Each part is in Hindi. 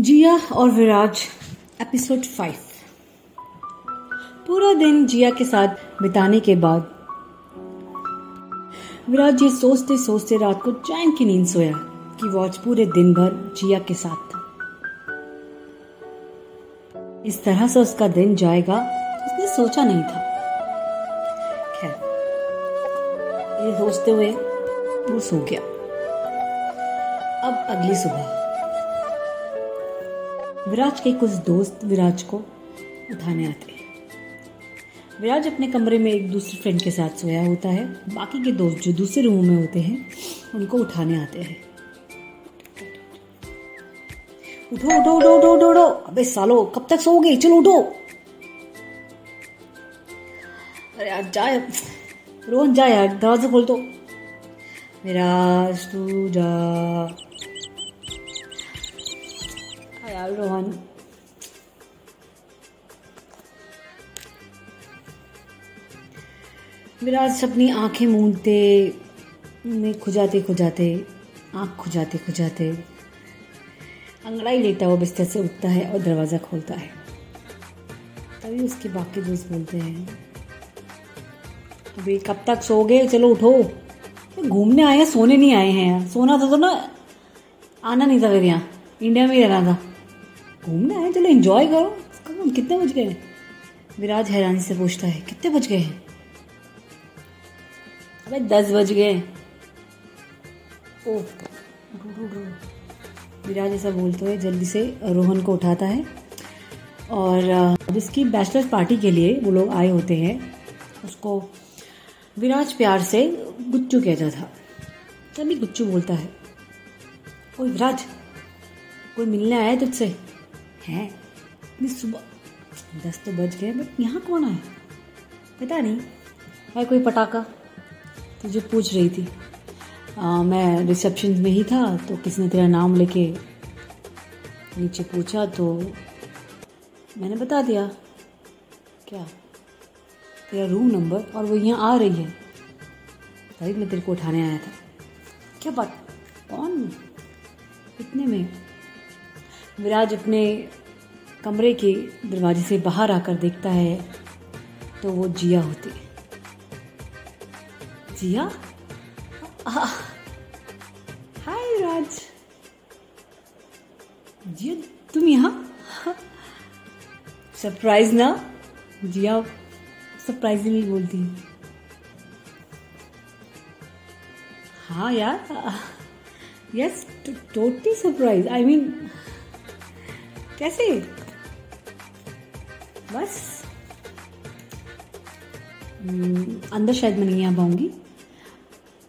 जिया और विराज एपिसोड फाइव पूरा दिन जिया के साथ बिताने के बाद, विराज ये सोचते सोचते रात को चैन की नींद सोया कि वो आज पूरे दिन भर जिया के साथ था। इस तरह से उसका दिन जाएगा, उसने सोचा नहीं था। खैर, ये सोचते हुए वो सो गया। अब अगली सुबह। विराज के कुछ दोस्त विराज को उठाने आते हैं। विराज अपने कमरे में एक दूसरे फ्रेंड के साथ सोया होता है। बाकी के दोस्त जो दूसरे रूम में होते हैं, उनको उठाने आते हैं। उठो उठो उठो उठो उठो उठो। अबे सालो, कब तक सोओगे? चलो उठो। अरे यार जा रोहन जा यार, दरवाज़ा खोल दो। विराज, तू जा। यार रोहन विराज अपनी आँखें मूंदते में खुजाते खुजाते, आँख खुजाते खुजाते। अंगड़ाई लेता हुआ बिस्तर से उठता है और दरवाज़ा खोलता है। तभी उसके बाकी दोस्त बोलते हैं अभी कब तक सो गए चलो उठो। घूमने आए हैं, सोने नहीं आए हैं। सोना था तो ना, आना नहीं था फिर यहाँ। इंडिया में ही रहना था। घूमने आए, चलो एंजॉय करो। कम कितने बज गए? विराज हैरानी से पूछता है, कितने बज गए अबे दस बज गए। ओह विराज ऐसा बोलते हुए जल्दी से रोहन को उठाता है। और जिसकी बैचलर पार्टी के लिए वो लोग आए होते हैं। उसको विराज प्यार से गुच्चू कहता था। तभी गुच्चू बोलता है ओ विराज, कोई मिलने आया है तुझसे? हैं? इतनी सुबह दस तो बज गए बट यहाँ कौन आया? पता नहीं। है कोई पटाखा? तुझे पूछ रही थी। आ, मैं रिसेप्शन में ही था तो किसी ने तेरा नाम लेके नीचे पूछा तो मैंने बता दिया। क्या? तेरा रूम नंबर और वो यहाँ आ रही है। तभी मैं तेरे को उठाने आया था। क्या बात? कौन? इतने में? विराज अपने कमरे के दरवाजे से बाहर आकर देखता है तो वो जिया होती। जिया? हाय राज जिया, तुम यहाँ? सरप्राइज़ ना? जिया, सरप्राइजिंगली बोलती है। हाँ यार yes totally surprise I mean कैसे? बस। अंदर शायद मैं नहीं आ पाऊँगी।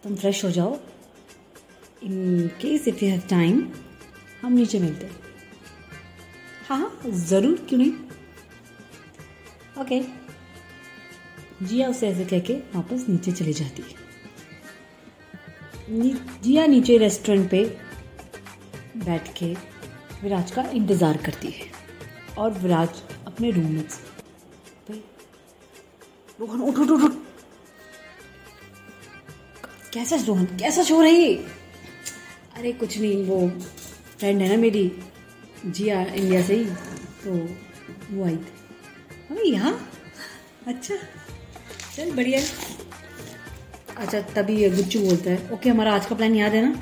तुम फ्रेश हो जाओ। In case if you have time हम नीचे मिलते हैं। हाँ हाँ ज़रूर, क्यों नहीं? ओके जिया उसे ऐसे कह के वापस नीचे चली जाती। है जिया नीचे रेस्टोरेंट पे बैठ के विराज का इंतज़ार करती है और विराज अपने रूम में पे रोहन, उठ उठ उठ कैसा रोहन? कैसा सो रही अरे कुछ नहीं, वो फ्रेंड है ना मेरी जिया इंडिया से ही तो वो आई थी। अरे यहाँ? अच्छा चल, बढ़िया। अच्छा तभी गुच्चू बोलता है, ओके, हमारा आज का प्लान याद है ना?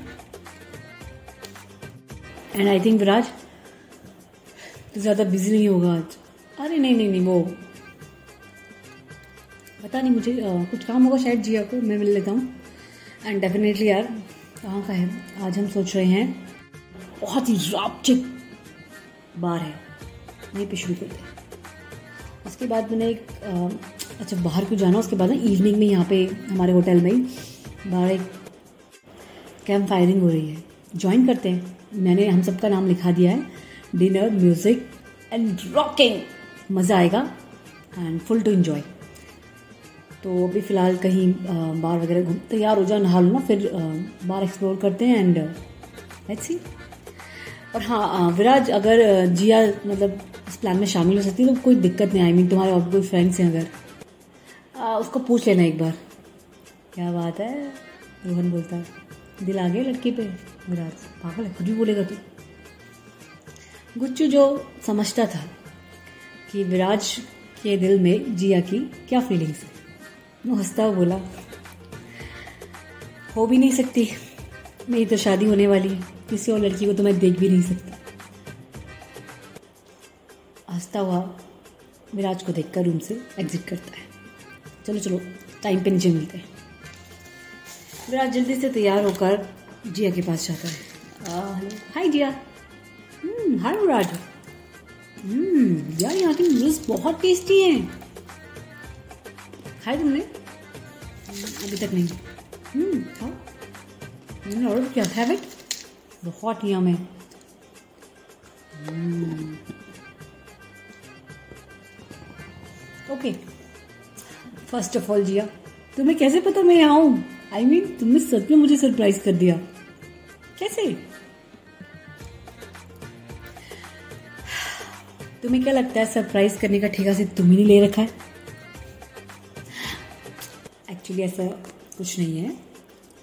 एंड आई थिंक विराज ज़्यादा बिज़ी नहीं होगा आज। अरे नहीं नहीं नहीं वो। पता नहीं मुझे आ, कुछ काम होगा शायद जिया को मैं मिल लेता हूँ। एंड डेफिनेटली यार कहाँ का है? आज हम सोच रहे हैं बहुत ही रापचिक बार है। वहीं पे शुरू करते हैं। उसके बाद मैंने एक आ, अच्छा बाहर क्यों जाना उसके बाद ना इवनिंग में यहाँ पे हमारे होटल में ही बाहर एक कैंप फायरिंग हो रही है। ज्वाइन करते हैं। मैंने हम सबका नाम लिखा दिया है। डिनर म्यूज़िक एंड रॉकिंग मज़ा आएगा एंड फुल टू इन्जॉय तो अभी फ़िलहाल कहीं बार वगैरह घूम तैयार हो जाओ नहा लो ना फिर बार एक्सप्लोर करते हैं एंड लेट्स सी और हाँ विराज अगर जिया मतलब इस प्लान में शामिल हो सकती है तो कोई दिक्कत नहीं आई मीन तुम्हारे और कोई फ्रेंड्स हैं अगर आ, उसको पूछ लेना एक बार। क्या बात है? रोहन बोलता है दिल आ गया लड़की पे। विराज पागल है, खुद भी बोलेगा तू। गुच्चू जो समझता था कि विराज के दिल में जिया की क्या फीलिंग्स है, वो हंसता हुआ बोला, हो भी नहीं सकती, मेरी तो शादी होने वाली है, किसी और लड़की को तो मैं देख भी नहीं सकता। हंसता हुआ विराज को देखकर रूम से एग्जिट करता है। चलो चलो टाइम पे नीचे मिलते हैं। विराज जल्दी से तैयार होकर जिया के पास जाता है। हेलो। हाय जिया। हाय विराज हम्म यार यहाँ की मील्स बहुत टेस्टी हैं। खाए तुमने? अभी तक नहीं। हम्म खाओ। मैंने ऑर्डर किया हैव इट बहुत यम है ओके। फ़र्स्ट ऑफ़ ऑल जिया तुम्हें कैसे पता मैं यहाँ हूँ? आई मीन तुमने सच में मुझे सरप्राइज़ कर दिया। कैसे? तुम्हें क्या लगता है सरप्राइज़ करने का ठेका सिर्फ़ तुम ही नहीं ले रखा है? एक्चुअली ऐसा कुछ नहीं है।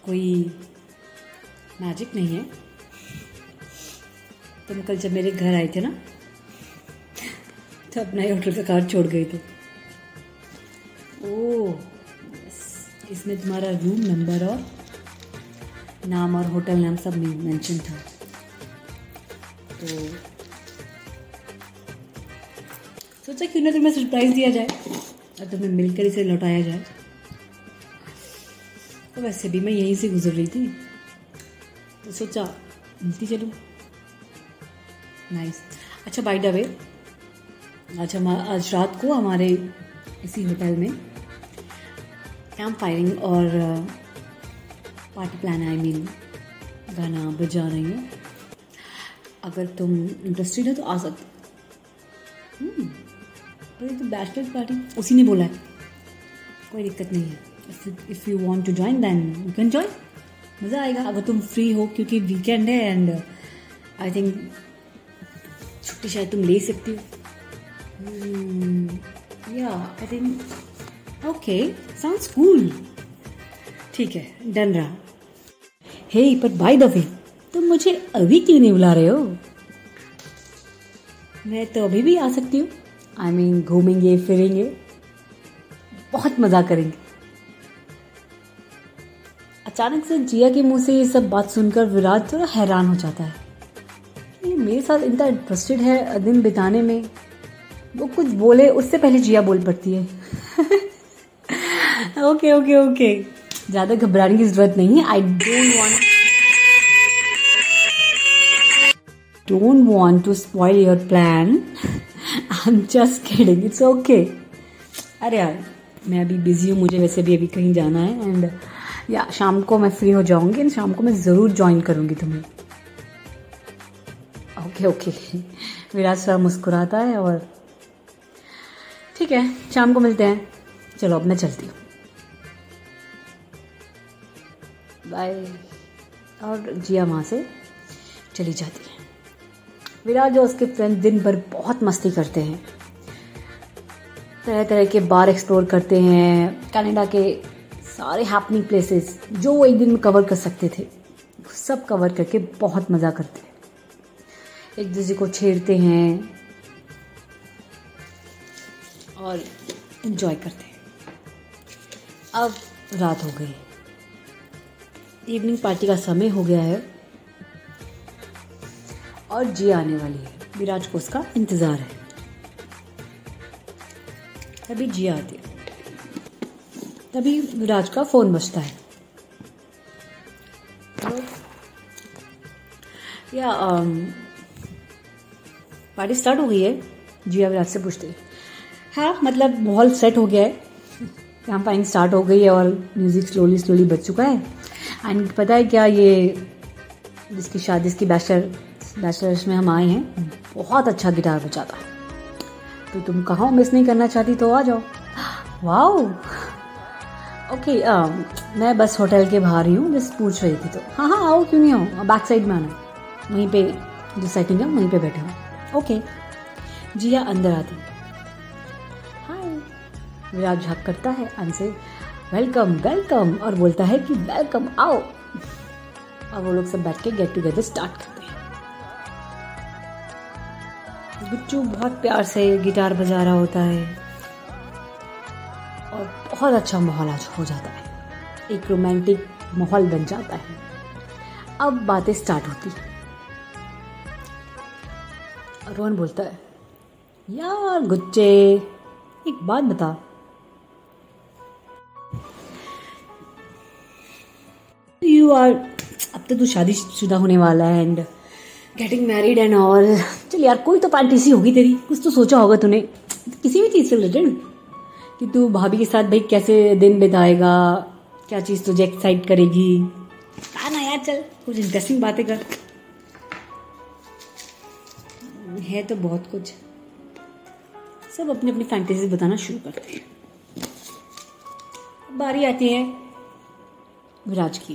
कोई मैजिक नहीं है। तुम कल जब मेरे घर आए थे ना तो अपना ही होटल का कार छोड़ गए थे। ओह। इसमें तुम्हारा रूम नंबर और नाम और होटल नाम सब मेंशन था। तो सोचा क्यों ना तुम्हें सरप्राइज़ दिया जाए और तुम्हें मिलकर इसे लौटाया जाए। तो वैसे भी मैं यहीं से गुजर रही थी। तो सोचा, मिलती चलूँ। नाइस अच्छा बाई द वे आज हम, आज रात को हमारे इसी होटल में कैंप फायरिंग और पार्टी प्लान आई मीन गाना बजा रही हूँ अगर तुम इंटरेस्टेड हो तो आ सकते पर तो बैचलर पार्टी उसी ने बोला है। कोई दिक्कत नहीं है। If you want to join then you can join मज़ा आएगा। अगर तुम फ्री हो, क्योंकि वीकेंड है एंड आई थिंक छुट्टी शायद तुम ले सकती हो। या I think okay sounds cool ठीक है डन रहा। हे पर बाय द वे तुम मुझे अभी क्यों नहीं बुला रहे हो? मैं तो अभी भी आ सकती हूँ। आई मीन घूमेंगे, फिरेंगे। बहुत मज़ा करेंगे। अचानक से जिया के मुँह से ये सब बात सुनकर विराट थोड़ा हैरान हो जाता है। ये मेरे साथ इतना इंटरेस्टेड है, दिन बिताने में। वो कुछ बोले, उससे पहले जिया बोल पड़ती है। ओके ओके ओके ज़्यादा घबराने की ज़रूरत नहीं है। I don't want don't want to spoil your plan I am just kidding it's okay अरे यार, मैं अभी बिज़ी हूँ, मुझे वैसे भी अभी कहीं जाना है एंड या, शाम को मैं फ्री हो जाऊँगी एंड शाम को मैं ज़रूर ज्वाइन करूँगी तुम्हें। ओके ओके विराज सर मुस्कुराता है और ठीक है, शाम को मिलते हैं। चलो, अब मैं चलती हूँ। बाय। और जिया वहाँ से चली जाती है। विराज और उसके फ्रेंड दिन भर बहुत मस्ती करते हैं। तरह तरह के बार एक्सप्लोर करते हैं। कनाडा के सारे हैपनिंग प्लेसेस जो वो एक दिन में कवर कर सकते थे सब कवर करके बहुत मज़ा करते हैं। एक दूसरे को छेड़ते हैं और इन्जॉय करते हैं। अब रात हो गई। इवनिंग पार्टी का समय हो गया है और जी आने वाली है। विराज को उसका इंतज़ार है। तभी जी आती है। तभी विराज का फ़ोन बजता है। या पार्टी स्टार्ट हो गई है। जिया विराज से पूछते हाँ। मतलब माहौल सेट हो गया है। कैंपाइंग स्टार्ट हो गई है और म्यूज़िक स्लोली स्लोली बज चुका है। एंड पता है क्या ये जिसकी शादी इसकी बैचलर बैचलर्स में हम आए हैं, बहुत अच्छा गिटार बजाता तो तुम कहाँ मिस नहीं करना चाहती तो आ जाओ। वाओ ओके मैं बस होटल के बाहर ही हूँ बस पूछ रही थी तो। हाँ हाँ आओ, क्यों नहीं आओ? बैक साइड में आना। वहीं पे जो सेटिंग है वहीं पे बैठे हूँ। ओके जिया अंदर आती। हाय विराज झक करता है अनसे वेलकम वेलकम और बोलता है कि वेलकम आओ। और वो लोग सब बैठ के गेट टुगेदर स्टार्ट करते हैं। गुच्चू बहुत प्यार से गिटार बजा रहा होता है। और बहुत अच्छा माहौल आज हो जाता है। एक रोमांटिक माहौल बन जाता है। अब बातें स्टार्ट होती है। रोहन बोलता है, यार, गुच्चे, एक बात बता यू आर अब तो तू शादी शुदा होने वाला है and getting married and all चल यार, कोई तो पार्टी सी होगी तेरी। कुछ तो सोचा होगा तूने। किसी भी चीज़ से रिलेटेड कि तू भाभी के साथ भाई कैसे दिन बिताएगा, क्या चीज़ तुझे एक्साइट करेगी। कहा ना यार, चल, कुछ इंटरेस्टिंग बातें कर। है तो बहुत कुछ। सब अपनी अपनी फैंटेसी बताना शुरू करते हैं। बारी आती है। विराज की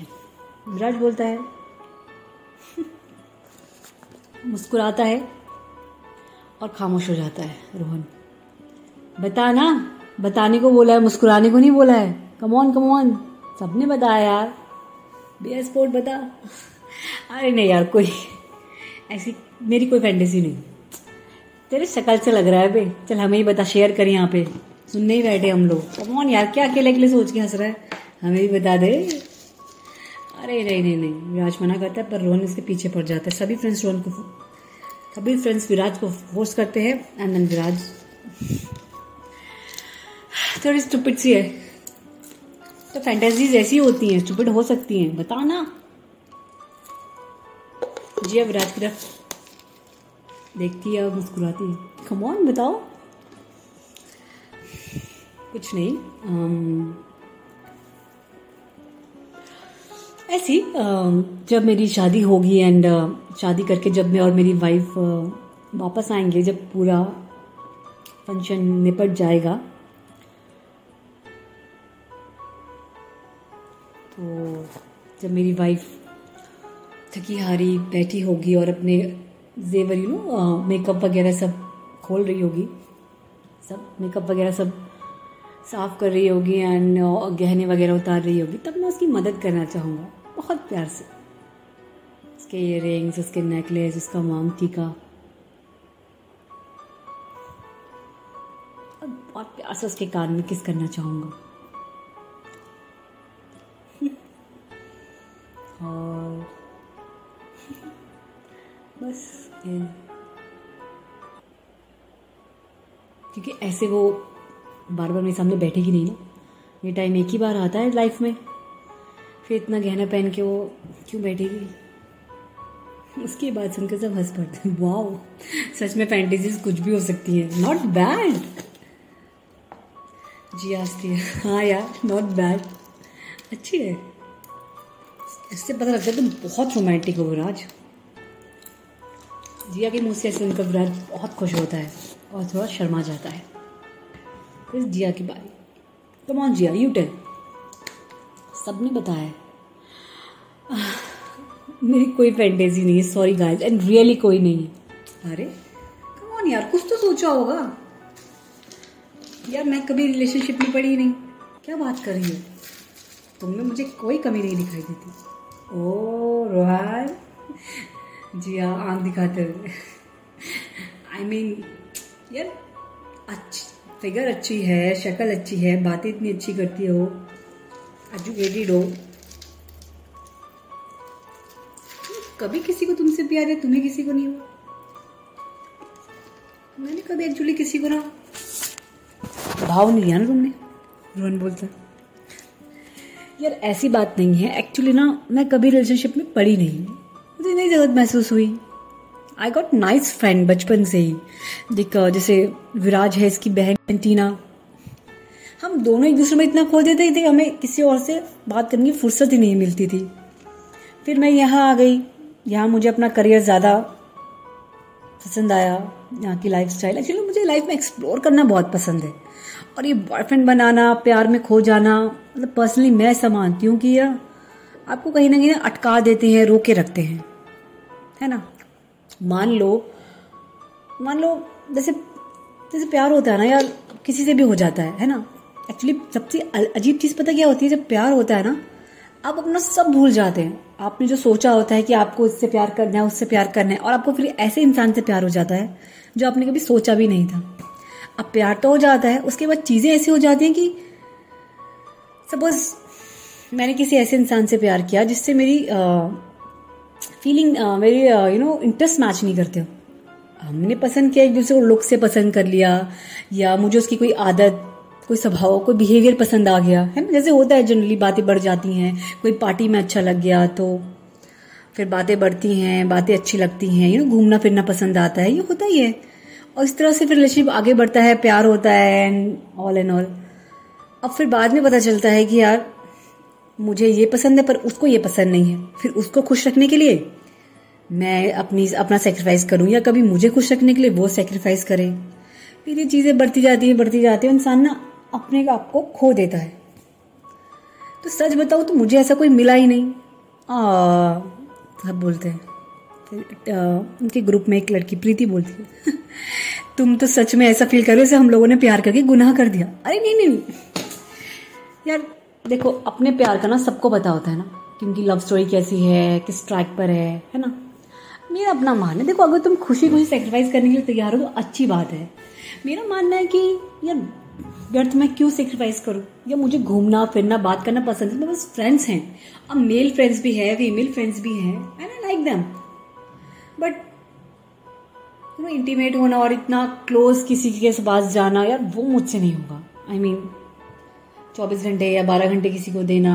विराज बोलता है। मुस्कुराता है और खामोश हो जाता है, रोहन। बताना बताने को बोला है, मुस्कुराने को नहीं बोला है। कमॉन कमॉन सबने बताया यार। बी स्पोर्ट बता। अरे नहीं यार, कोई ऐसी, मेरी कोई फैंटेसी नहीं। तेरे शक्ल से लग रहा है बे। चल हमें ही बता शेयर कर यहाँ पे। सुनने ही बैठे हम लोग। कमॉन यार, क्या अकेले अकेले सोच के हंस रहा है? हमें भी बता दे। अरे नहीं नहीं नहीं विराज मना करता है पर रोहन इसके पीछे पड़ जाता है। सभी फ्रेंड्स रोहन को सभी फ्रेंड्स विराज को फोर्स करते हैं एंड देन विराज। थोड़ी स्टूपिड सी है। तो फैंटेसीज ऐसी होती हैं स्टूपिड हो सकती हैं बता ना। जी अब विराज की तरफ़। देखती है और मुस्कुराती है। कमॉन बताओ। कुछ नहीं um, ऐसी जब मेरी शादी होगी एंड शादी करके जब मैं और मेरी वाइफ वापस आएँगे, जब पूरा फ़ंक्शन निपट जाएगा तो जब मेरी वाइफ थकी हारी बैठी होगी और अपने जेवर यू नो मेकअप वगैरह सब खोल रही होगी, सब मेकअप वगैरह सब साफ़ कर रही होगी एंड गहने वगैरह उतार रही होगी, तब मैं उसकी मदद करना चाहूँगा। बहुत प्यार से। उसके इयर उसके नेकलेस उसका मांग टीका। और बहुत प्यार से उसके कान में किस करना चाहूँगा। और बस क्योंकि ऐसे वो बार बार मेरे सामने बैठेगी नहीं ना। ये टाइम एक ही बार आता है लाइफ में। फिर इतना गहना पहन के वो क्यों बैठेगी? उसकी बात सुनकर सब हंस पड़ते हैं। वाओ सच में फैंटेसीज कुछ भी हो सकती है। नॉट बैड जी, आस्ती है। हाँ यार नॉट बैड अच्छी है। इससे पता लगता है तुम बहुत रोमांटिक हो, विराज। जिया के मुँह से ऐसे उनका विराज बहुत खुश होता है और थोड़ा शर्मा जाता है। फिर जिया की बारी। Come on Jiya you tell सबने बताया मेरी कोई फैंटेसी नहीं है सॉरी गाइस एंड रियली कोई नहीं अरे कम ऑन यार, कुछ तो सोचा होगा। यार, मैं कभी रिलेशनशिप में पड़ी नहीं। क्या बात कर रही हो? तुमने मुझे कोई कमी नहीं दिखाई देती। ओ, रोहान। जी हाँ आँख दिखाते हुए। आई मीन यार, अच्छी फिगर अच्छी है, शक्ल अच्छी है, बातें इतनी अच्छी करती हो एजुकेटेड हो। कभी किसी को तुमसे प्यार है, तुम्हें किसी को नहीं हो मैंने कभी एक्चुअली किसी को ना भाव नहीं लिया ना तुमने? रोहन बोलता यार, ऐसी बात नहीं है। एक्चुअली ना, मैं कभी रिलेशनशिप में पड़ी नहीं। मुझे नहीं ज़रूरत महसूस हुई। आई गॉट नाइस फ्रेंड बचपन से ही। देख, जैसे विराज है इसकी बहन टीना। हम दोनों एक दूसरे में इतना खो देते थे, हमें किसी और से बात करने की फुर्सत ही नहीं मिलती थी। फिर मैं यहाँ आ गई। यहाँ मुझे अपना करियर ज़्यादा पसंद आया, यहाँ की लाइफ स्टाइल एक्चुअली मुझे लाइफ में एक्सप्लोर करना बहुत पसंद है। और ये बॉयफ्रेंड बनाना, प्यार में खो जाना मतलब पर्सनली मैं ऐसा मानती हूँ कि यह आपको कहीं ना कहीं अटका देते हैं, रोके रखते हैं। है ना? मान लो मान लो, जैसे जैसे प्यार होता है ना, यार, किसी से भी हो जाता है है ना? एक्चुअली सबसे अजीब चीज़ पता क्या होती है? जब प्यार होता है ना, आप अपना सब भूल जाते हैं। आपने जो सोचा होता है कि आपको इससे प्यार करना है, उससे प्यार करना है, और आपको फिर ऐसे इंसान से प्यार हो जाता है, जो आपने कभी सोचा भी नहीं था। अब प्यार तो हो जाता है, उसके बाद चीज़ें ऐसी हो जाती हैं कि सपोज़ मैंने किसी ऐसे इंसान से प्यार किया, जिससे मेरी फीलिंग मेरी यू नो इंटरेस्ट मैच नहीं करते हो। हमने पसंद किया, एक दूसरे को लुक से पसंद कर लिया, या मुझे उसकी कोई आदत कोई स्वभाव कोई बिहेवियर पसंद आ गया, है ना? जैसे होता है जनरली बातें बढ़ जाती हैं, कोई पार्टी में अच्छा लग गया तो फिर बातें बढ़ती हैं, बातें अच्छी लगती हैं यू नो घूमना फिरना पसंद आता है, ये होता ही है। और इस तरह से फिर रिलेशनशिप आगे बढ़ता है, प्यार होता है एंड ऑल एंड ऑल अब फिर बाद में पता चलता है कि यार, मुझे ये पसंद है, पर उसको ये पसंद नहीं है। फिर उसको खुश रखने के लिए मैं अपनी, अपना सेक्रीफाइस करूँ, या कभी मुझे खुश रखने के लिए वो सेक्रीफाइस करे। फिर ये चीज़ें बढ़ती जाती हैं, बढ़ती जाती है, इंसान ना अपने आप को खो देता है। तो सच बताओ तो मुझे ऐसा कोई मिला ही नहीं। आ सब बोलते हैं। उनके ग्रुप में एक लड़की प्रीति बोलती है। तुम तो सच में ऐसा फील कर रहे हो हम लोगों ने प्यार करके गुनाह कर दिया। अरे नहीं नहीं, नहीं। यार देखो अपने प्यार का ना सबको पता होता है ना कि उनकी लव स्टोरी कैसी है किस ट्रैक पर है है ना? मेरा अपना मान है। देखो अगर तुम खुशी खुशी सेक्रीफाइस करने के लिए तैयार हो तो अच्छी बात है। मेरा मानना है कि यार व्यर्थ मैं क्यों सेक्रीफाइस करूँ? या मुझे घूमना, फिरना, बात करना पसंद है? मेरे पास फ्रेंड्स हैं। अब मेल फ्रेंड्स भी है फीमेल फ्रेंड्स भी हैं and I like them but you know intimate होना और इतना क्लोज किसी के पास जाना, यार, वो मुझसे नहीं होगा। आई मीन चौबीस घंटे या बारह घंटे किसी को देना,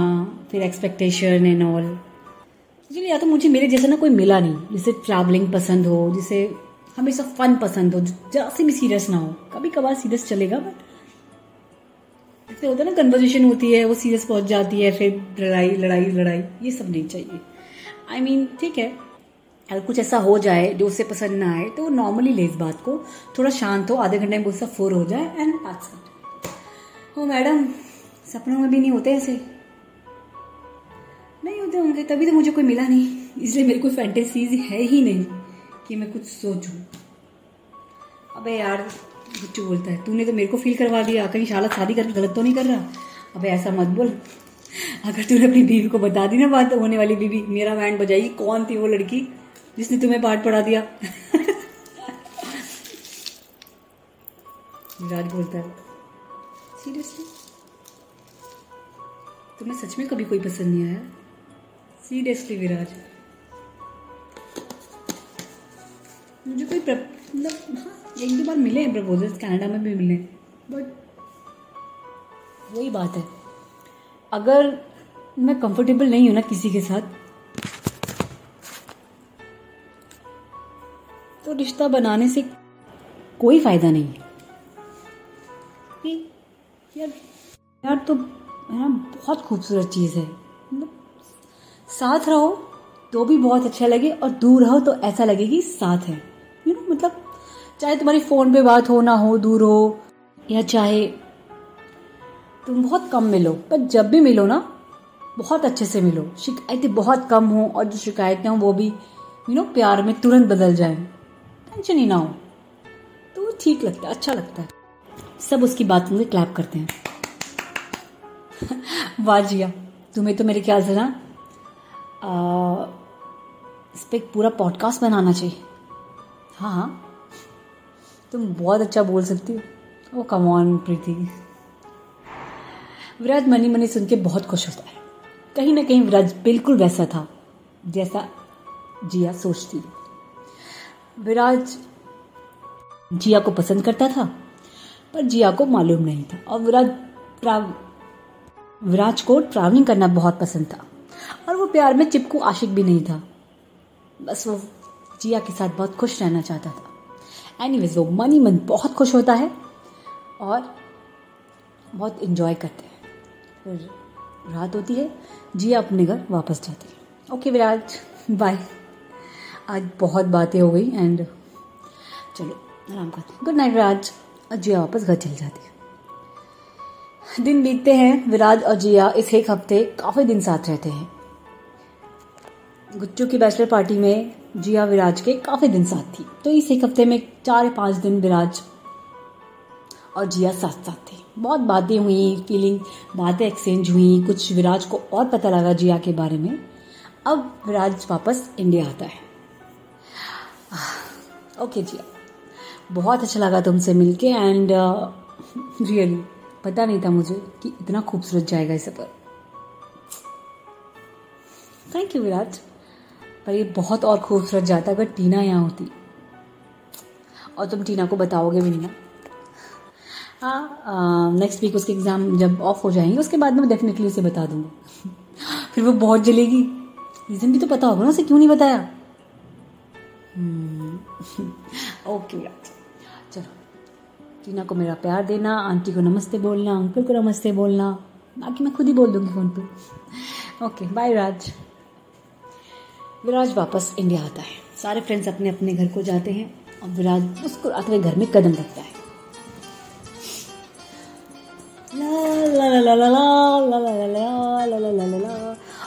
फिर एक्सपेक्टेशन एंड ऑल इसलिए या तो मुझे मेरे जैसा ना कोई मिला नहीं, जिसे ट्रैवलिंग पसंद हो, जिसे हमेशा फन पसंद हो जरा से भी सीरियस ना हो। कभी कभार सीरियस चलेगा बट ऐसे होता है ना कन्वर्जेशन होती है, वो सीरियस पहुँच जाती है, फिर लड़ाई लड़ाई लड़ाई, ये सब नहीं चाहिए। आई मीन ठीक है, अगर कुछ ऐसा हो जाए जो उसे पसंद ना आए तो वो नॉर्मली ले इस बात को। थोड़ा शांत हो, आधे घंटे में गुस्सा फोर हो जाए and that's it oh, madam, सपनों में भी नहीं होते ऐसे? नहीं होते होंगे, तभी तो मुझे कोई मिला नहीं। इसलिए मेरी कोई फैंटेसीज है ही नहीं कि मैं कुछ सोचूं। अबे यार गुच्चू बोलता है। तूने तो मेरे को फील करवा दिया। कहीं शाला शादी करके गलत तो नहीं कर रहा? अब ऐसा मत बोल। अगर तूने अपनी बीवी को बता दी ना बात, होने वाली बीवी, मेरा बैंड बजाएगी। कौन थी वो लड़की जिसने तुम्हें पाठ पढ़ा दिया? विराज बोलता है। सीरियसली तुम्हें सच में कभी कोई पसंद नहीं आया? सीरियसली विराज? मुझे कोई मतलब हाँ। एक दो बार मिले हैं प्रपोजल्स कनाडा में भी मिले। बट वही बात है। अगर मैं कंफर्टेबल नहीं हूँ ना किसी के साथ तो रिश्ता बनाने से कोई फ़ायदा नहीं यार यार तो है बहुत खूबसूरत चीज़ है। मतलब साथ रहो तो भी बहुत अच्छा लगे और दूर रहो तो ऐसा लगे कि साथ है। नो चाहे तुम्हारी फ़ोन पे बात हो, ना हो, दूर हो, या चाहे तुम बहुत कम मिलो, पर जब भी मिलो ना, बहुत अच्छे से मिलो। शिकायतें बहुत कम हो और जो शिकायतें हों, वो भी यू नो प्यार में तुरंत बदल जाए। टेंशन ही ना हो। तो ठीक लगता है अच्छा लगता है। सब उसकी बात में क्लैप करते हैं। वाह जिया, तुम्हें तो मेरे ख्याल से ना इस पर पूरा पॉडकास्ट बनाना चाहिए। हाँ हाँ। तुम बहुत अच्छा बोल सकती हो। ओ come on Preeti. Viraj money money सुन के बहुत खुश होता है। कहीं ना कहीं विराज बिल्कुल वैसा था, जैसा जिया सोचती। विराज जिया को पसंद करता था, पर जिया को मालूम नहीं था। और विराज विराज को ट्रैवलिंग करना बहुत पसंद था। और वो प्यार में चिपकू आशिक भी नहीं था। बस वो जिया के साथ बहुत खुश रहना चाहता था। एनीवेज वो मनी मन बहुत खुश होता है और बहुत इन्जॉय करते हैं। फिर रात होती है, जिया अपने घर वापस जाती है। ओके विराज बाय आज बहुत बातें हो गई एंड चलो, आराम करते हैं। Good night Viraj. और जिया वापस घर चली जाती है। दिन बीतते हैं, विराज और जिया इस एक हफ़्ते काफ़ी दिन साथ रहते हैं। गुच्चू की बैचलर पार्टी में जिया विराज के काफ़ी दिन साथ थी। तो इस एक हफ़्ते में चार पाँच दिन विराज और जिया साथ साथ थे। बहुत बातें हुई फीलिंग बातें एक्सचेंज हुई कुछ विराज को और पता लगा जिया के बारे में। अब विराज वापस इंडिया आता है। ओके जिया। बहुत अच्छा लगा तुमसे मिलके एंड रियली uh, पता नहीं था मुझे कि इतना खूबसूरत जाएगा इस सफ़र थैंक यू विराज। पर ये बहुत और खूबसूरत जाता अगर टीना यहाँ होती। और तुम टीना को बताओगे भी नहीं ना। हाँ नेक्स्ट वीक उसके एग्ज़ाम जब ऑफ़ हो जाएँगे, उसके बाद मैं डेफिनेटली उसे बता दूँगा। फिर वो बहुत जलेगी। रीज़न भी तो पता होगा ना, उसे क्यों नहीं बताया? ओके चलो। टीना को मेरा प्यार देना, आंटी को नमस्ते बोलना, अंकल को नमस्ते बोलना। बाकी मैं खुद ही बोल दूँगी फ़ोन पे। ओके बाय राज विराज वापस इंडिया आता है सारे फ्रेंड्स अपने अपने घर को जाते हैं और विराज उसको अपने घर में कदम रखता है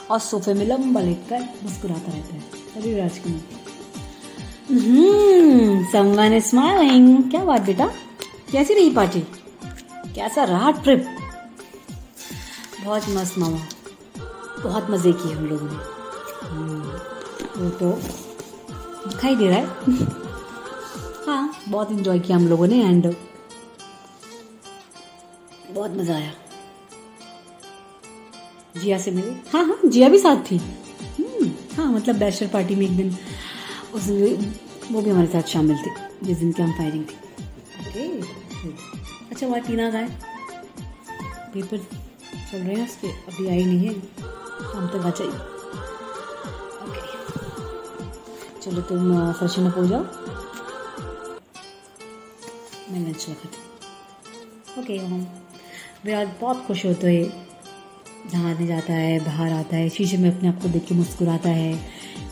और सोफे में लंबा लेट कर मुस्कुराता रहता है अभी विराज को मिलता स्माइलिंग क्या बात बेटा कैसी रही पार्टी कैसा रहा ट्रिप बहुत मस्त मामा बहुत मज़े किए हम लोगों ने तो दिखाई दे रहा है। हाँ बहुत इंजॉय किया हम लोगों ने एंड बहुत मज़ा आया। जिया से मिले? हाँ हाँ जिया भी साथ थी। हाँ मतलब बैचलर पार्टी में एक दिन उस वो भी हमारे साथ शामिल थे, जिस दिन की हम फायरिंग थी। ओके अच्छा वहाँ टीना है। पेपर चल रहे हैं उसके, अभी आई नहीं है। शाम तक आ चाहिए चलो तुम फ्रेशन अप हो जाओ। मैं लंच रखा ओके हम विराट बहुत खुश होते हैं नहाने जाता है, बाहर आता है, शीशे में अपने आप को देख के मुस्कुराता है।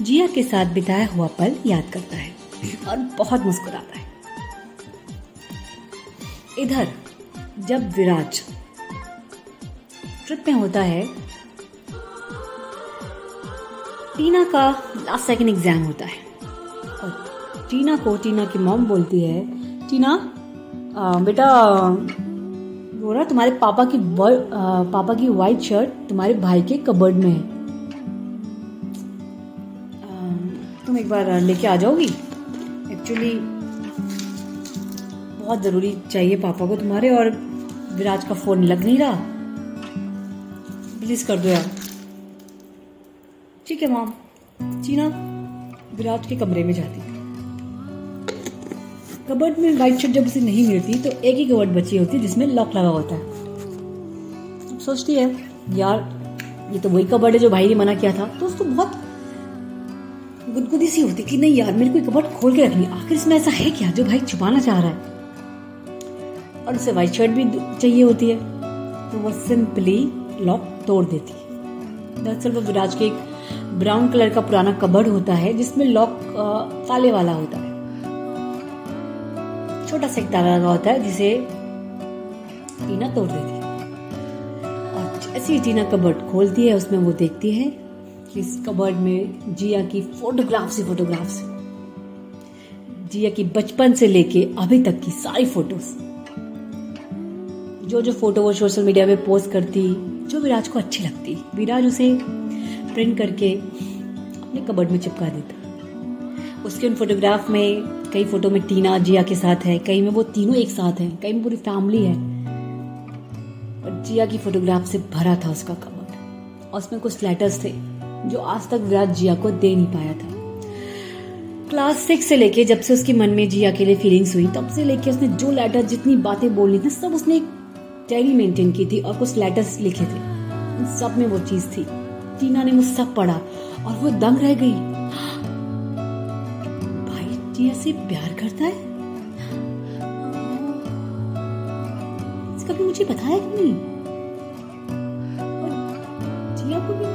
जिया के साथ बिताया हुआ पल याद करता है और बहुत मुस्कुराता है। इधर, जब विराज ट्रिप में होता है टीना का लास्ट सेकंड एग्ज़ाम होता है। और टीना को टीना की मॉम बोलती है टीना आ, बेटा रहा तुम्हारे पापा की आ, पापा की वाइट शर्ट तुम्हारे भाई के कबर्ड में है। तुम एक बार लेके आ जाओगी? एक्चुअली बहुत ज़रूरी चाहिए पापा को तुम्हारे और विराज का फ़ोन लग नहीं रहा। प्लीज़ कर दो यार। ठीक है मॉम चीना विराज के कमरे में जाती। कबर्ड में वाइट शर्ट जब उसे नहीं मिलती तो एक ही कबर्ड बची होती है जिसमें लॉक लगा होता है। सोचती है, यार, ये तो वही कबर्ड है जो भाई ने मना किया था। तो उसको बहुत गुदगुदी सी होती कि नहीं यार, मेरे को कबर्ड खोल के रखनी आखिर इसमें ऐसा है क्या जो भाई छुपाना चाह रहा है? और उसे वाइट शर्ट भी चाहिए होती है तो वो सिंपली लॉक तोड़ देती है। दरअसल वो विराज के एक ब्राउन कलर का पुराना कबर्ड होता है, जिसमें लॉक ताले वाला होता है। छोटा सा एक ताला लगा होता है, जिसे टीना तोड़ देती है। और जैसी टीना कबर्ड खोलती है, उसमें वो देखती है कि इस कबर्ड में जिया की फोटोग्राफ्स ही फोटोग्राफ्स जिया की बचपन से लेके अभी तक की सारी फ़ोटोज़। जो जो फ़ोटो वो सोशल मीडिया पे पोस्ट करती, जो विराज को अच्छी लगती, विराज उसे प्रिंट करके अपने कबर्ड में चिपका देता। उसके उन फोटोग्राफ में कई फ़ोटो में टीना जिया के साथ है, कई में वो तीनों एक साथ हैं, कई में पूरी फैमिली है। और जिया की फोटोग्राफ से भरा था उसका कबर्ड और उसमें कुछ लेटर्स थे जो आज तक विराट जिया को दे नहीं पाया था। क्लास सिक्स से लेके जब से उसके मन में जिया के लिए फीलिंग्स हुई, तब से लेके उसने जो लेटर जितनी बातें बोलनी थी, सब उसने एक डायरी मेंटेन की थी और कुछ लेटर्स लिखे थे। सब में वो चीज़ थी। टीना ने सब पढ़ा और वो दंग रह गई। भाई जिया से प्यार करता है? कभी मुझे बताया कि नहीं? जिया को भी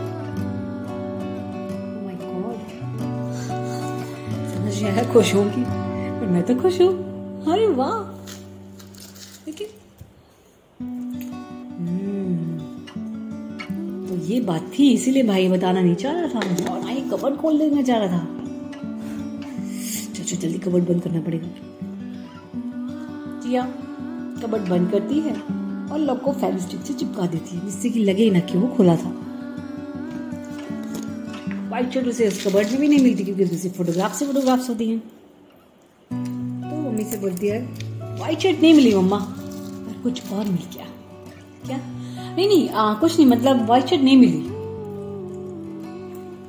है खुश होगी पर मैं तो खुश हूँ। अरे वाह। देखिए ये बात थी, इसीलिए भाई बताना नहीं चाह रहा था और आई कबर्ड खोल देना चाह रहा था। चलो जल्दी कबर्ड बंद करना पड़ेगा। जिया कबर्ड बंद करती है और लॉक को फेविस्टिक से चिपका देती है, जिससे कि लगे ना कि वो खुला था। वाइट शर्ट उसे उस कबर्ड में भी नहीं मिलती, क्योंकि उसे फोटोग्राफ से फोटोग्राफ्स होती हैं। तो मम्मी से बोलती है वाइट शर्ट नहीं मिली, मम्मा। पर कुछ और मिल गया। क्या? नहीं नहीं आ, कुछ नहीं मतलब वाइट शर्ट नहीं मिली।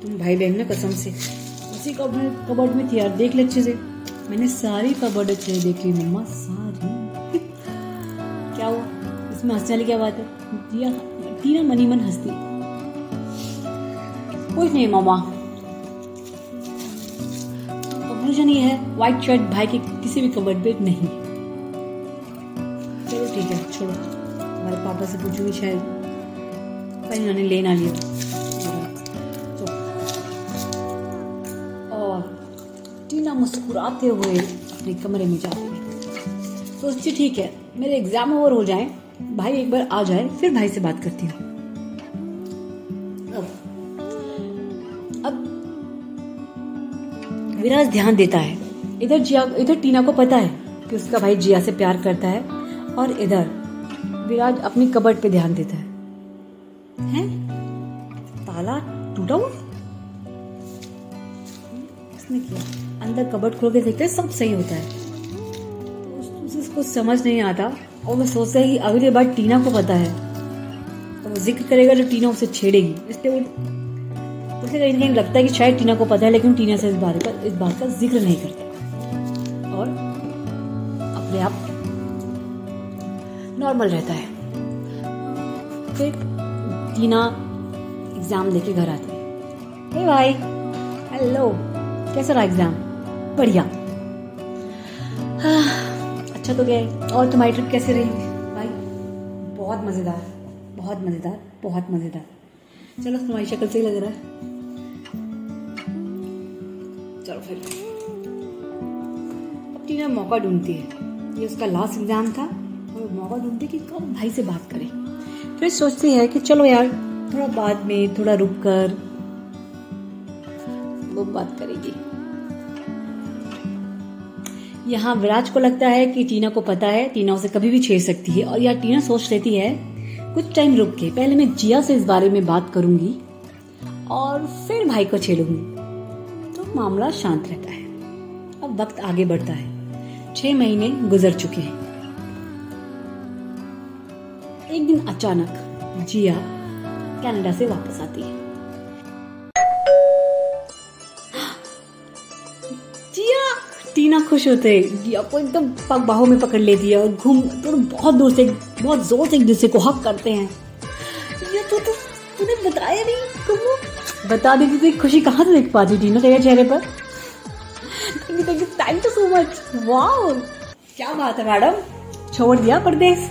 तुम भाई बहन ना कसम से उसी कबर्ड में थी यार देख ले अच्छे से। मैंने सारी कबर्ड अच्छे से देख ली मम्मा सारी। क्या हुआ? इसमें हंसने वाली क्या बात है? टीना मनी मन हंसती। कुछ नहीं मामा कंक्लूजन ये है व्हाइट शर्ट भाई के किसी भी कबर्ड पे नहीं। चलो पापा से पूछूँगी शायद। कहीं उन्होंने ले ना लिया। और टीना मुस्कुराते हुए अपने कमरे में जाती है। सोचती ठीक है, मेरे एग्ज़ाम ओवर हो जाए। भाई एक बार आ जाए, फिर भाई से बात करती हूँ। विराज ध्यान देता है। इधर जिया, इधर टीना को पता है कि उसका भाई जिया से प्यार करता है और इधर विराज अपनी कबट पे ध्यान देता है। हैं? ताला टूटा हुआ? उसने किया? अंदर कबट खोल के देखते सब सही होता है। उसे कुछ समझ नहीं आता, और वो सोचता है कि अगली बार टीना को पता है। तो वो ज़िक्र करेगा तो टीना उसे छेड़ेगी। इसलिए वो उसे कहीं कहीं लगता है कि शायद टीना को पता है, लेकिन टीना से इस बारे का इस बात का ज़िक्र नहीं करता। और अपने आप नॉर्मल रहता है। फिर टीना एग्ज़ाम देके घर आती है। हे भाई। हेलो कैसा रहा एग्ज़ाम? बढ़िया। अच्छा तो गए। और तुम्हारी ट्रिप कैसे रही? भाई, बहुत मज़ेदार। बहुत मज़ेदार। बहुत मज़ेदार। चलो, तुम्हारी शक्ल से ही लग रहा है। चलो फिर। अब टीना मौका ढूंढती है। ये उसका लास्ट एग्ज़ाम था। मौका ढूंढती कि कब भाई से बात करे। फिर सोचती है कि चलो यार, थोड़ा बाद में, थोड़ा रुक कर वो बात करेगी। यहाँ विराज को लगता है कि टीना को पता है, टीना उसे कभी भी छेड़ सकती है और यहाँ टीना सोच लेती है, कुछ टाइम रुक के, पहले मैं जिया से इस बारे में बात करूँगी और फिर भाई को छेड़ूँगी। तो मामला शांत रहता है। अब वक्त आगे बढ़ता है। छह महीने गुजर चुके हैं। एक दिन अचानक जिया कनाडा से वापस आती है। जिया टीना खुश होते जिया को एकदम बाहों में पकड़ लेती है और घूम तो बहुत दूर से बहुत ज़ोर से एक दूसरे को हक करते हैं। ये तो, तो तूने बताया नहीं तुम बता देती थी खुशी कहाँ से देख पाती टीना तेरे चेहरे पर? Thank you so much wow क्या बात है मैडम? छोड़ दिया परदेश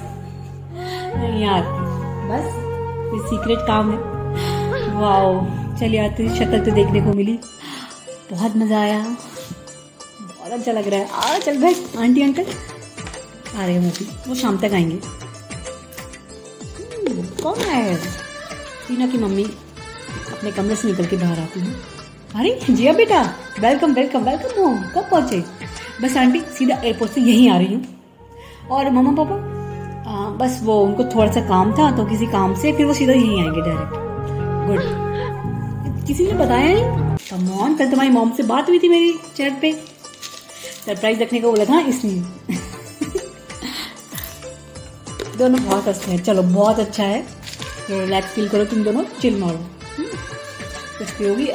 नहीं आती बस। ये सीक्रेट काम है। वाओ चलिए यार तेरी शक्ल तो देखने को मिली। बहुत मज़ा आया। बहुत अच्छा लग रहा है। आ चल भाई आंटी अंकल आ रहे हैं वो शाम तक आएँगे। हम्म, कौन है? टीना की मम्मी अपने कमरे से निकल के बाहर आती हूँ। अरे जिया बेटा वेलकम वेलकम वेलकम होम कब पहुँचे? बस आंटी सीधा एयरपोर्ट से यहीं आ रही हूँ। और मम्मा पापा? बस वो उनको थोड़ा सा काम था तो किसी काम से फिर वो सीधा यहीं आएँगे डायरेक्ट गुड किसी ने बताया नहीं कमॉन कल तुम्हारी मॉम से बात हुई थी मेरी चैट पे। सरप्राइज़ रखने को बोला था, इसलिए। दोनों बहुत अच्छे हैं। चलो, बहुत अच्छा है। तो रिलैक्स फील करो तुम दोनों चिल मारो। कुछ पियोगी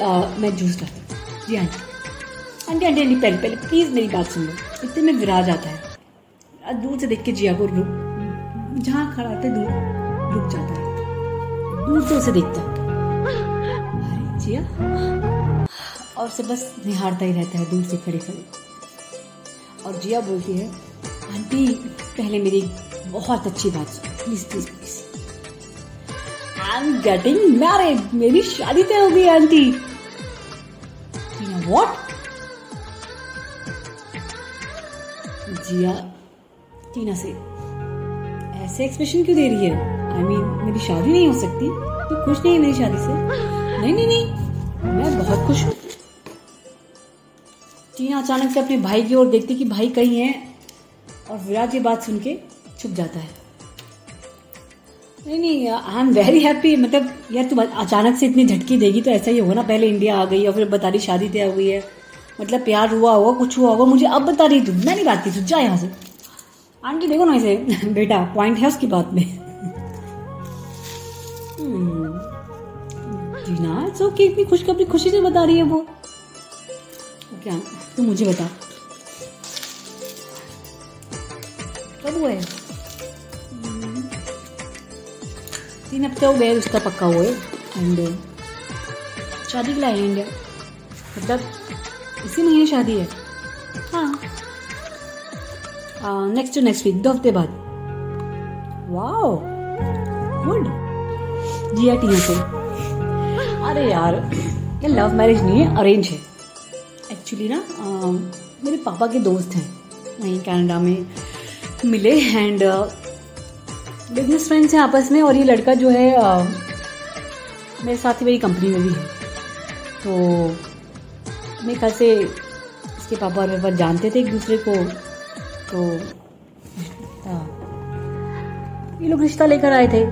मैं जूस लाती हूँ। जी आंटी आंटी आंटी, पहले पहले प्लीज़ मेरी बात सुन लो। इतने में विराज आता है। दूर से देख के जिया को रुक जहाँ खड़ा थे, दूर रुक जाता है दूर से देखता। जिया। और उसे बस निहारता ही रहता है, दूर से खड़े खड़े। और जिया बोलती है, आंटी, पहले मेरी बहुत अच्छी बात सुनो। Please please please I am getting married मेरी शादी तय हो गई आंटी. वॉट जिया टीना से ऐसे एक्सप्रेशन क्यों दे रही है? आई I मीन mean, मेरी शादी नहीं हो सकती। तो खुश नहीं मेरी शादी से? नहीं नहीं नहीं। मैं बहुत खुश हूँ। टीना अचानक से अपने भाई की ओर देखती कि भाई कहीं है और विराट ये बात सुन के छुप जाता है। नहीं नहीं आई एम वेरी हैप्पी मतलब यार तुम अचानक से इतनी झटकी देगी तो ऐसा ही होगा ना पहले इंडिया आ गई और फिर बता रही शादी तय हुई है। मतलब प्यार हुआ होगा कुछ हुआ होगा मुझे अब बता रही तू मैं नहीं बात की तू जा यहाँ से। आंटी, देखो ना इसे। बेटा पॉइंट है उसकी बात में। जीना इट्स ओके इतनी खुशखबरी खुशी से बता रही है वो। क्या? तू मुझे बता। कब हुआ है तीन हफ़्ते हो गए उसका पक्का हुए। एंड शादी के लिए इंडिया मतलब इसी महीने शादी है? हाँ। नेक्स्ट टू नेक्स्ट वीक दो हफ़्ते बाद। वाओ गुड जी या टीना से। अरे यार ये लव मैरिज नहीं है अरेंज है। एक्चुअली ना uh, मेरे पापा के दोस्त हैं वहीं कनाडा में मिले एंड बिज़नेस फ्रेंड्स हैं आपस में और ये लड़का जो है uh, मेरे साथ ही मेरी कंपनी में भी है। तो मेरे ख्याल से इसके पापा और मेरे पास जानते थे एक दूसरे को। तो ये लोग रिश्ता लेकर आए थे।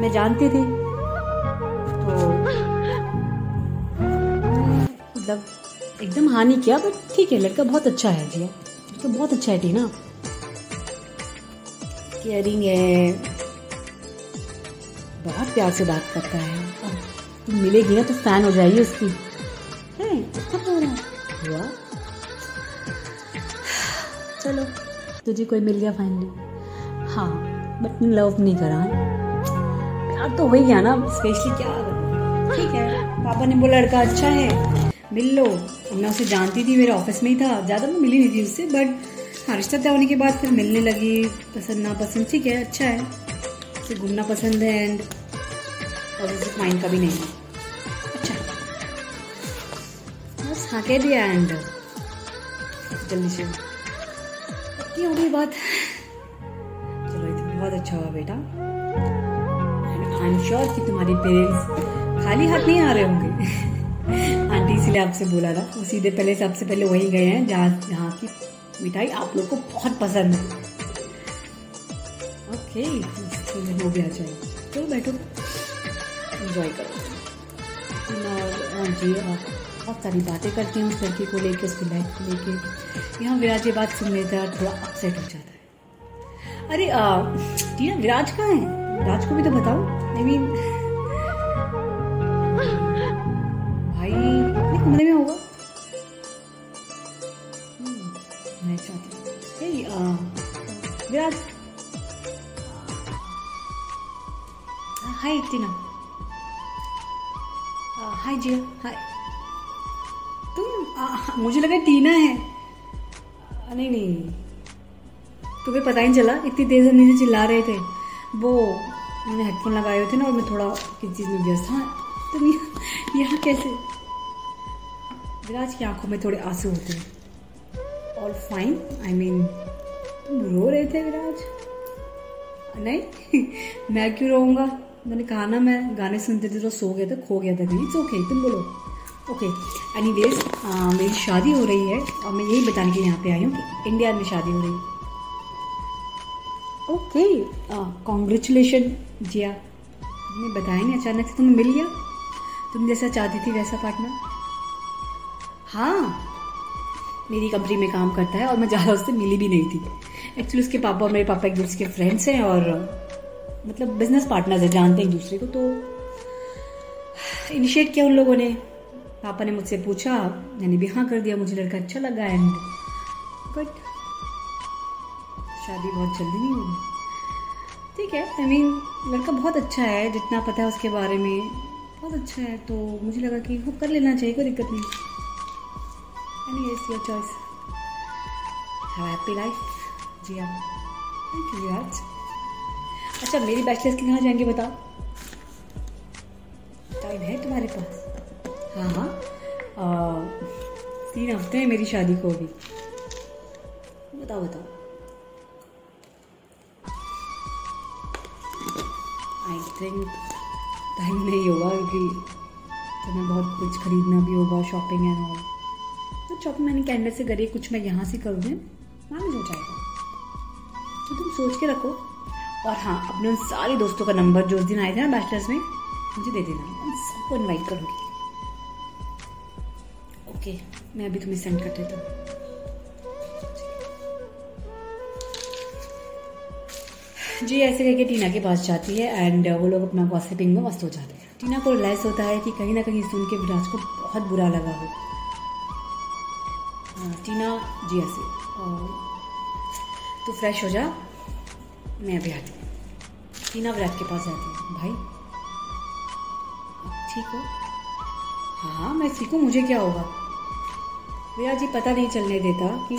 मैं जानती थी। तो मतलब एकदम हानि किया बट ठीक है, लड़का बहुत अच्छा है जी लड़का बहुत अच्छा है टीना केयरिंग है। बहुत प्यार से बात करता है। तुम मिलेगी ना तो फ़ैन हो जाएगी उसकी। चलो। तुझे कोई मिल गया फाइनली हाँ बट लव नहीं करा प्यार तो हो गया ना स्पेशली क्या ठीक है, पापा ने बोला लड़का अच्छा है, मिल लो। मैं उसे जानती थी, मेरे ऑफ़िस में ही था। ज़्यादा मैं मिली नहीं थी उससे बट हाँ रिश्ता तय होने के बाद फिर मिलने लगी, पसंद ना पसंद। ठीक है अच्छा है। उसे घूमना पसंद है एंड पॉजिटिव माइंड का भी नहीं अच्छा। बस हाँ कह दिया एंड जल्दी से ये हो गई बात। चलो, ये तो बहुत अच्छा हुआ बेटा। आई एम श्योर कि तुम्हारे पेरेंट्स खाली हाथ नहीं आ रहे होंगे। आंटी इसलिए आपसे बोला था। वो सीधे पहले, सबसे पहले वहीं गए हैं, जहाँ जहाँ की मिठाई आप लोग को बहुत पसंद है। ओके भी आ जाए चलो। बैठो। इंजॉय करो। हाँ जी बहुत सारी बातें करती हूँ उस लड़की को लेके, उसकी लाइफ को लेके। यहाँ विराज, ये बात सुन लेता थोड़ा अपसेट हो जाता है। अरे टीना, विराज कहाँ है? राज को भी तो बताओ। आई मीन भाई कमरे में होगा। मैं चाहती हूँ। विराज। हाय टीना। हाय जिया। हाय मुझे लगा टीना है। नहीं नहीं। तुम्हें पता ही नहीं चला, इतनी देर से नीचे चिल्ला रहे थे। वो, मैंने हेडफोन लगाए हुए थे ना, और मैं थोड़ा किसी चीज़ में व्यस्त हाँ तुम यहाँ यहाँ कैसे? विराज की आँखों में थोड़े आँसू होते हैं। ऑल फाइन आई मीन तुम रो रहे थे विराज। नहीं, मैं क्यों रोऊँगा? मैंने कहा ना, मैं गाने सुनते थे तो सो गया था, खो गया था कहीं। इट्स ओके तुम बोलो। ओके एनी वेज मेरी शादी हो रही है और मैं यही बताने के लिए यहाँ पे आई हूँ कि इंडिया में शादी हो रही है। Okay congratulation Jiya. तुमने बताया नहीं, अचानक से तुम्हें मिल गया? तुम जैसा चाहती थी वैसा पार्टनर हाँ मेरी कंपनी में काम करता है और मैं ज़्यादा उससे मिली भी नहीं थी। एक्चुअली उसके पापा और मेरे पापा एक दूसरे के फ्रेंड्स हैं और मतलब बिज़नेस पार्टनर्स है, जानते हैं एक दूसरे को तो इनिशिएट किया उन लोगों ने। पापा ने मुझसे पूछा मैंने भी हाँ कर दिया मुझे लड़का अच्छा लगा एंड बट शादी बहुत जल्दी नहीं होगी ठीक है आई I मीन mean, लड़का बहुत अच्छा है जितना पता है उसके बारे में। बहुत अच्छा है तो मुझे लगा कि वो कर लेना चाहिए कोई दिक्कत नहीं। Any is your choice happy life जी हाँ थैंक यू आज अच्छा मेरी बैचलर्स के कहाँ जाएँगे बताओ? टाइम है तुम्हारे पास। हाँ। हाँ तीन हफ़्ते हैं मेरी शादी को अभी। बताओ बताओ। आई थिंक टाइम नहीं होगा क्योंकि तुम्हें बहुत कुछ खरीदना भी होगा शॉपिंग एंड ऑल तो शॉपिंग मैंने कैंडल से करी, कुछ मैं यहाँ से करूँगी मैनेज हो जाएगा। तो तुम सोच के रखो। और हाँ अपने उन सारे दोस्तों का नंबर जो उस दिन आए थे ना बैचलर्स में, मुझे दे देना। उन सबको इनवाइट करूँगी। ओके मैं अभी तुम्हें सेंड कर देता हूँ। जी ऐसे करके टीना के पास जाती है एंड वो लोग अपना गॉसिपिंग में मस्त हो जाते हैं। टीना को रियलाइज़ होता है कि कहीं ना कहीं सुन के विराज को बहुत बुरा लगा हो। हाँ, टीना जी ऐसे। तो फ्रेश हो जा मैं अभी आती हूँ। टीना विराज के पास जाती है। भाई ठीक हो? हाँ मैं ठीक हूँ मुझे क्या होगा? विराज जी पता नहीं चलने देता कि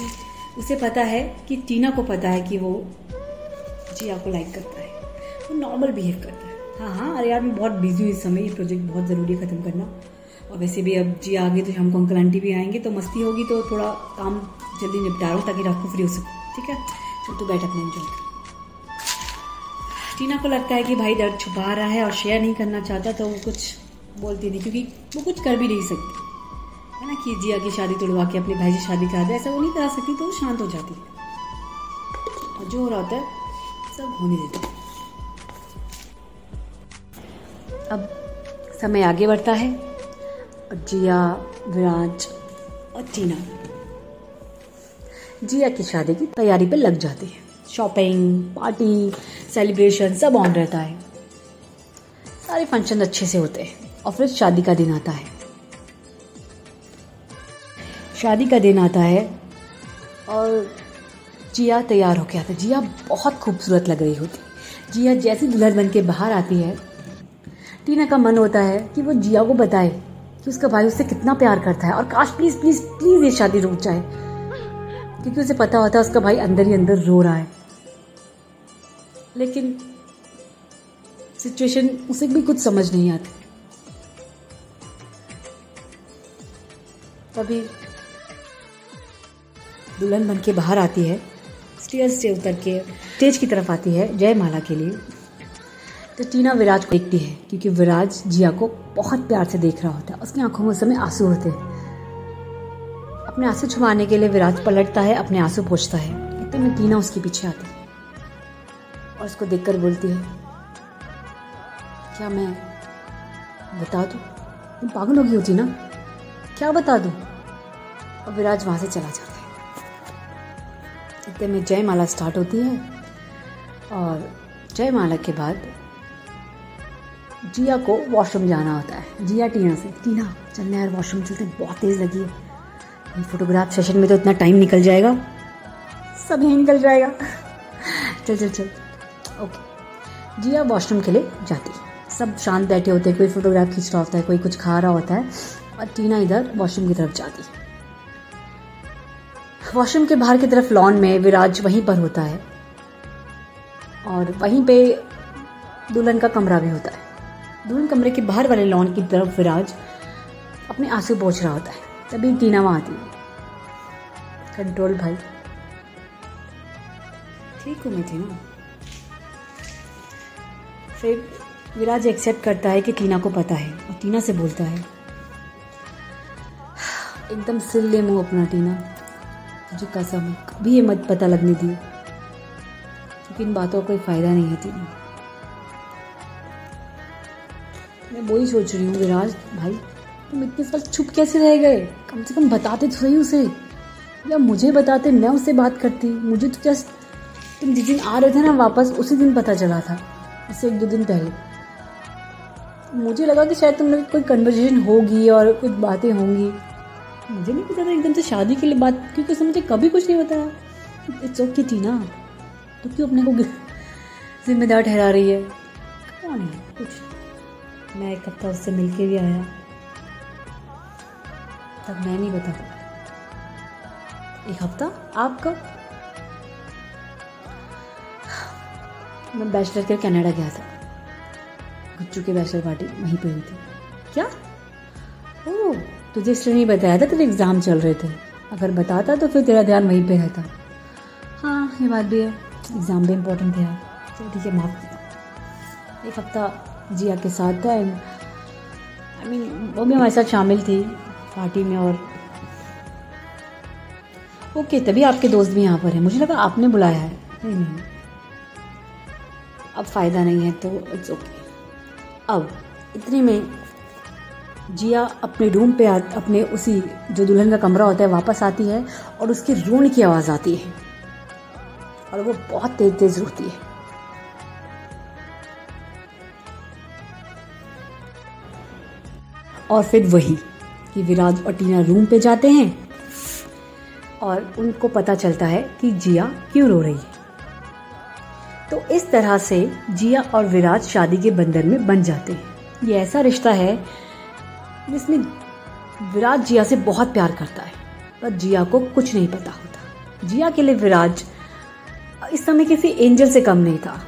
उसे पता है कि टीना को पता है कि वो जिया को लाइक करता है। वो नॉर्मल बिहेव करता है। हाँ हाँ अरे यार, मैं बहुत बिज़ी हूँ इस समय। ये प्रोजेक्ट बहुत ज़रूरी है ख़त्म करना। और वैसे भी अब जी आगे तो हमको अंकल आंटी भी आएँगे तो मस्ती होगी तो थोड़ा काम जल्दी निपटा रहा ताकि रात को फ्री हो सको। ठीक है? तो बैठ अपने एंजॉय टीना को लगता है कि भाई दर्द छुपा रहा है और शेयर नहीं करना चाहता तो वो कुछ बोलती नहीं, क्योंकि वो कुछ कर भी नहीं सकती। है ना कि जिया की शादी तोड़वा के अपने भाई की शादी करा दे। ऐसा वो नहीं करा सकती तो वो शांत हो जाती। है और जो हो रहा होता है, सब होने देते। अब समय आगे बढ़ता है, और जिया, विराज और टीना जिया की शादी की तैयारी पे लग जाती है। शॉपिंग, पार्टी, सेलिब्रेशन, सब ऑन रहता है। सारे फ़ंक्शन अच्छे से होते हैं, और फिर शादी का दिन आता है। शादी का दिन आता है और जिया तैयार होकर आता है। जिया बहुत खूबसूरत लग रही होती। जिया जैसे दुल्हन बन के बाहर आती है, टीना का मन होता है कि वो जिया को बताए कि उसका भाई उससे कितना प्यार करता है और काश प्लीज़ प्लीज़ प्लीज़ ये शादी रुक जाए। क्योंकि उसे पता होता है उसका भाई अंदर ही अंदर रो रहा है। लेकिन सिचुएशन उसे भी कुछ समझ नहीं आती। तभी दुल्हन बन के बाहर आती है, स्टेयर से उतर के स्टेज की तरफ़ आती है, जयमाला के लिए। तो टीना विराज को देखती है, क्योंकि विराज जिया को बहुत प्यार से देख रहा होता है। उसकी आँखों में उस समय आँसू होते हैं। अपने आँसू छुपाने के लिए विराज पलटता है, अपने आँसू पोछता है। इतने में टीना उसके पीछे आती है और उसको देखकर बोलती है, क्या मैं बता दूँ? पागल होगी होती ना क्या बता दूँ? और विराज वहाँ से चला जाता इतने में जयमाला स्टार्ट होती है और जयमाला के बाद जिया को वॉशरूम जाना होता है। जिया टीना से, टीना चलने यार वॉशरूम चलते बहुत तेज़ लगी है। फोटोग्राफ सेशन में तो इतना टाइम निकल जाएगा। सब यहीं निकल जाएगा। चल चल चल। ओके जिया वॉशरूम के लिए जाती है। सब शांत बैठे होते हैं, कोई फोटोग्राफ खींच रहा होता है, कोई कुछ खा रहा होता है और टीना इधर वॉशरूम की तरफ़ जाती वॉशरूम के बाहर की तरफ़ लॉन में विराज वहीं पर होता है। और वहीं पे दुल्हन का कमरा भी होता है। दुल्हन कमरे के बाहर वाले लॉन की तरफ़ विराज अपने आँसू पहुँच रहा होता है। तभी टीना वहाँ आती है। कंट्रोल भाई। ठीक हूँ मैं थी ना फिर विराज एक्सेप्ट करता है कि टीना को पता है और टीना से बोलता है, एकदम सिल ले मुँह अपना टीना। तुझे कसम है कभी ये मत पता लगने दिए क्योंकि इन बातों का कोई फ़ायदा नहीं है टीना मैं वही सोच रही हूँ विराज, भाई, तुम इतने साल चुप कैसे रह गए? कम से कम बताते तो सही उसे। या मुझे बताते, मैं उससे बात करती। मुझे तो जस्ट तुम जिस दिन आ रहे थे ना, वापस उसी दिन पता चला था। उससे एक दो दिन पहले। मुझे लगा कि शायद तुम लोग कोई कन्वर्जेशन होगी और कुछ बातें होंगी। मुझे नहीं पता था एकदम से शादी के लिए बात, क्योंकि उसने मुझे कभी कुछ नहीं बताया। इट्स ओके थी ना तो क्यों अपने को जिम्मेदार ठहरा रही है? कौन है? कुछ मैं एक हफ़्ता उससे मिल के भी आया। तब मैं नहीं बता एक हफ़्ता? आप कब? मैं बैचलर के कनाडा गया था। गुच्चू की बैचलर पार्टी वहीं पे हुई थी। क्या? ओह! तुझे इसलिए नहीं बताया था, तेरे एग्ज़ाम चल रहे थे। अगर बताता तो फिर तेरा ध्यान वहीं पे रहता। हाँ ये बात भी है। एग्ज़ाम भी इम्पोर्टेंट है चलो ठीक है, माफ़ एक हफ़्ता जिया के साथ था एंड आई मीन वो भी हमारे साथ शामिल थी, पार्टी में और ओके तभी आपके दोस्त भी यहाँ पर हैं। मुझे लगा आपने बुलाया है। नहीं नहीं। अब फ़ायदा नहीं है तो इट्स ओके अब, इतने में जिया अपने रूम पे आ, अपने उसी जो दुल्हन का कमरा होता है वापस आती है और उसकी रोने की आवाज़ आती है। और वो बहुत तेज तेज रोती है। और फिर वही कि विराज और टीना रूम पे जाते हैं और उनको पता चलता है कि जिया क्यों रो रही है। तो इस तरह से जिया और विराज शादी के बंधन में बन जाते हैं। ये ऐसा रिश्ता है जिसमें विराज जिया से बहुत प्यार करता है, पर जिया को कुछ नहीं पता होता। जिया के लिए विराज इस समय किसी एंजल से कम नहीं था।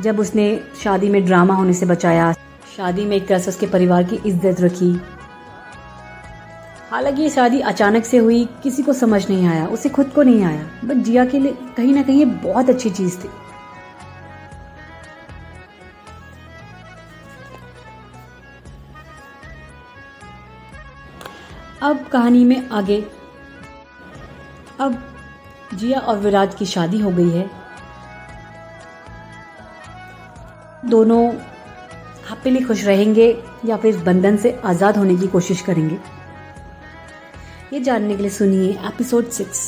जब उसने शादी में ड्रामा होने से बचाया, शादी में एक तरह से उसके परिवार की इज़्ज़त रखी, हालाँकि ये शादी अचानक से हुई, किसी को समझ नहीं आया, उसे खुद को नहीं आया बट जिया के लिए कहीं ना कहीं ये बहुत अच्छी चीज़ थी। अब कहानी में आगे। अब जिया और विराज की शादी हो गई है। दोनों हैप्पीली खुश रहेंगे या फिर इस बंधन से आज़ाद होने की कोशिश करेंगे। ये जानने के लिए सुनिए एपिसोड सिक्स